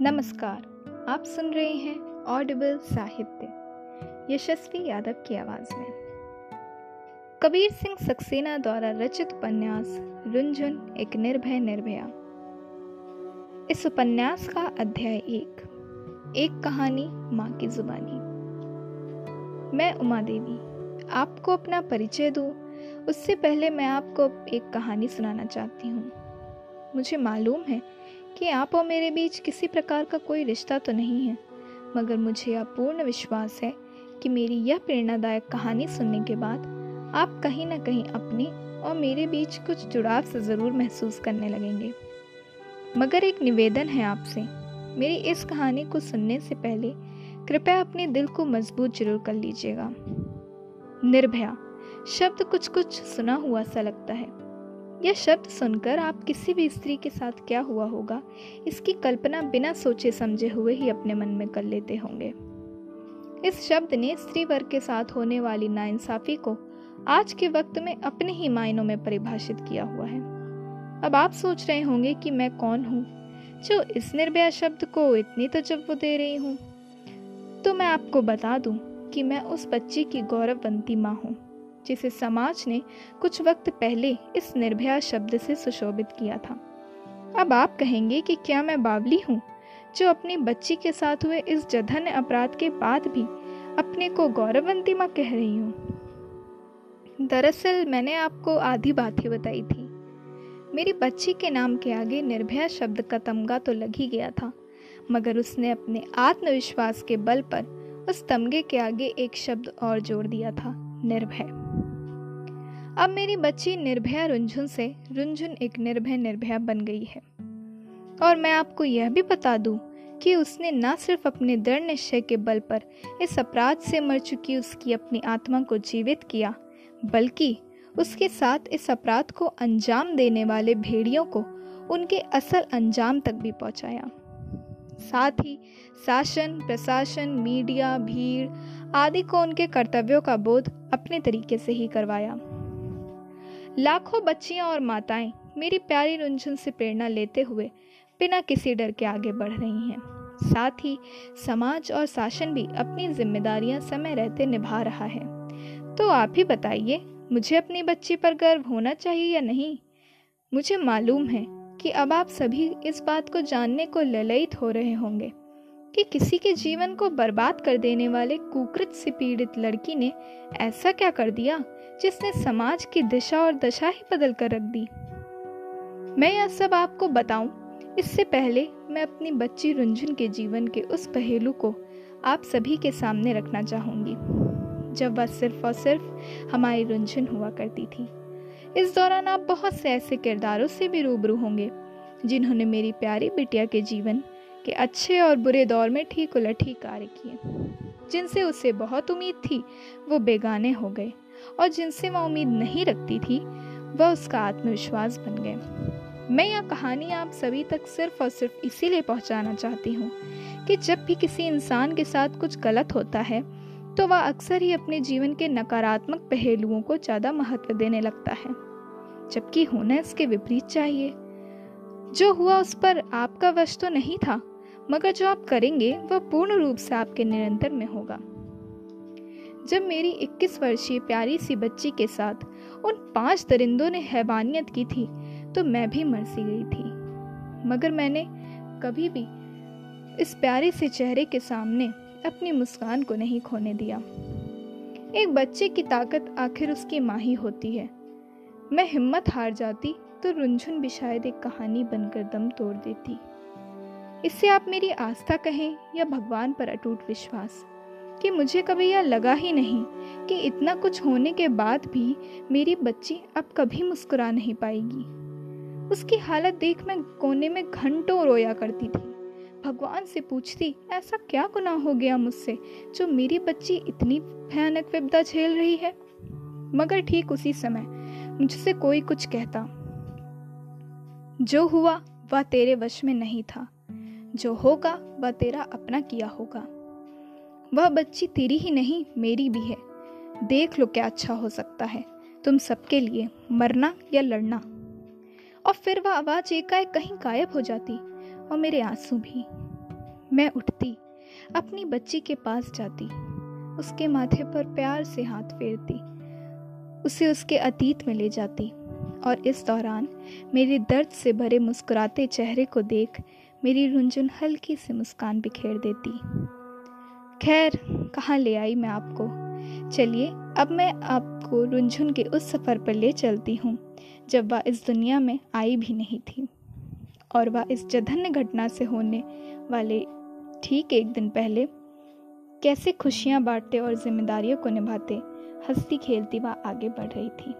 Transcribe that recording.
नमस्कार, आप सुन रहे हैं ऑडिबल साहित्य, यशस्वी यादव की आवाज़ में। कबीर सिंह सक्सेना द्वारा रचित उपन्यास रुंझुन एक निर्भय निर्भया। इस उपन्यास का अध्याय एक एक कहानी माँ की जुबानी। मैं उमा देवी आपको अपना परिचय दूँ। उससे पहले मैं आपको एक कहानी सुनाना चाहती हूँ। मुझे मालूम है कि आप और मेरे बीच किसी प्रकार का कोई रिश्ता तो नहीं है, मगर मुझे यह पूर्ण विश्वास है कि मेरी यह प्रेरणादायक कहानी सुनने के बाद आप कहीं ना कहीं अपने और मेरे बीच कुछ जुड़ाव से ज़रूर महसूस करने लगेंगे। मगर एक निवेदन है आपसे, मेरी इस कहानी को सुनने से पहले कृपया अपने दिल को मज़बूत ज़रूर कर लीजिएगा। निर्भया, शब्द कुछ कुछ सुना हुआ सा लगता है। यह शब्द सुनकर आप किसी भी स्त्री के साथ क्या हुआ होगा, इसकी कल्पना बिना सोचे समझे हुए ही अपने मन में कर लेते होंगे। इस शब्द ने स्त्री वर्ग के साथ होने वाली नाइंसाफी को आज के वक्त में अपने ही मायनों में परिभाषित किया हुआ है। अब आप सोच रहे होंगे कि मैं कौन हूँ? जो इस निर्भया शब्द को इतनी तजव्वो दे रही हूँ। तो मैं आपको बता दूँ कि मैं उस बच्ची की गौरववंती माँ हूँ। जिसे समाज ने कुछ वक्त पहले इस निर्भया शब्द से सुशोभित किया था। अब आप कहेंगे कि क्या मैं बावली हूँ, जो अपनी बच्ची के साथ हुए इस जघन्य अपराध के बाद भी अपने को गौरवंती माँ कह रही हूँ? दरअसल मैंने आपको आधी बात ही बताई थी। मेरी बच्ची के नाम के आगे निर्भया शब्द का तमगा तो लग ही गया था, मगर उसने अपने आत्मविश्वास के बल पर उस तमगे के आगे एक शब्द और जोड़ दिया था, निर्भय। अब मेरी बच्ची निर्भया रुंझुन से रुंझुन एक निर्भय निर्भया बन गई है। और मैं आपको यह भी बता दूँ कि उसने न सिर्फ़ अपने दृढ़ निश्चय के बल पर इस अपराध से मर चुकी उसकी अपनी आत्मा को जीवित किया, बल्कि उसके साथ इस अपराध को अंजाम देने वाले भेड़ियों को उनके असल अंजाम तक भी पहुँचाया। साथ ही शासन, प्रशासन, मीडिया, भीड़ आदि को उनके कर्तव्यों का बोध अपने तरीके से ही करवाया। लाखों बच्चियाँ और माताएँ मेरी प्यारी रुंझुन से प्रेरणा लेते हुए बिना किसी डर के आगे बढ़ रही हैं। साथ ही समाज और शासन भी अपनी जिम्मेदारियाँ समय रहते निभा रहा है। तो आप ही बताइए, मुझे अपनी बच्ची पर गर्व होना चाहिए या नहीं? मुझे मालूम है कि अब आप सभी इस बात को जानने को ललित हो रहे होंगे। कि किसी के जीवन को बर्बाद कर देने वाले कुकृत से पीड़ित लड़की ने ऐसा क्या कर दिया, जिसने समाज की दिशा और दशा ही बदल कर रख दी? मैं यह सब आपको बताऊँ। इससे पहले मैं अपनी बच्ची रुंझुन के जीवन के उस पहलू को आप सभी के सामने रखना चाहूँगी, जब वह सिर्फ़ और सिर्फ़ हमारी रुंझुन हुआ करती थी। इस दौरान आप बहुत से ऐसे किरदारों से भी रूबरू होंगे, जिन्होंने मेरी प्यारी बिटिया के जीवन के अच्छे और बुरे दौर में ठीक उलट ही कार्य किए। जिनसे उसे बहुत उम्मीद थी, वो बेगाने हो गए और जिनसे वह उम्मीद नहीं रखती थी, वह उसका आत्मविश्वास बन गए। मैं यह कहानी आप सभी तक सिर्फ़ और सिर्फ़ इसीलिए पहुंचाना चाहती हूँ कि जब भी किसी इंसान के साथ कुछ गलत होता है तो वह अक्सर ही अपने जीवन के नकारात्मक पहलुओं को ज़्यादा महत्व देने लगता है। जबकि होना इसके विपरीत चाहिए। जो हुआ उस पर आपका वश तो नहीं था? मगर जो आप करेंगे, वह पूर्ण रूप से आपके निरंतर में होगा। जब मेरी 21 वर्षीय प्यारी सी बच्ची के साथ उन पाँच दरिंदों ने हैवानियत की थी तो मैं भी मरसी गई थी। मगर मैंने कभी भी इस प्यारे से चेहरे के सामने अपनी मुस्कान को नहीं खोने दिया। एक बच्चे की ताकत आखिर उसकी माँ ही होती है। मैं हिम्मत हार जाती तो रुंझुन भी शायद एक कहानी बनकर दम तोड़ देती। इससे आप मेरी आस्था कहें या भगवान पर अटूट विश्वास? कि मुझे कभी यह लगा ही नहीं कि इतना कुछ होने के बाद भी मेरी बच्ची अब कभी मुस्कुरा नहीं पाएगी। उसकी हालत देख मैं कोने में घंटों रोया करती थी। भगवान से पूछती, ऐसा क्या गुनाह हो गया मुझसे जो मेरी बच्ची इतनी भयानक विपदा झेल रही है? मगर ठीक उसी समय मुझसे कोई कुछ कहता, जो हुआ वह तेरे वश में नहीं था। जो होगा, वह तेरा अपना किया होगा। वह बच्ची तेरी ही नहीं, मेरी भी है। देख लो क्या अच्छा हो सकता है। तुम सबके लिए मरना या लड़ना। और फिर वह आवाज़ एकाएक कहीं गायब हो जाती, और मेरे आँसू भी। मैं उठती, अपनी बच्ची के पास जाती, उसके माथे पर प्यार से हाथ फेरती, उसे उसके अतीत में ले जाती, और इस दौरान मेरे दर्द से भरे मुस्कुराते चेहरे को देख मेरी रुंझुन हल्की सी मुस्कान बिखेर देती। खैर, कहाँ ले आई मैं आपको? चलिए, अब मैं आपको रुंझुन के उस सफ़र पर ले चलती हूँ, जब वह इस दुनिया में आई भी नहीं थी। और वह इस जघन्य घटना से होने वाले ठीक एक दिन पहले कैसे खुशियाँ बांटते और जिम्मेदारियों को निभाते, हंसती खेलती वह आगे बढ़ रही थी।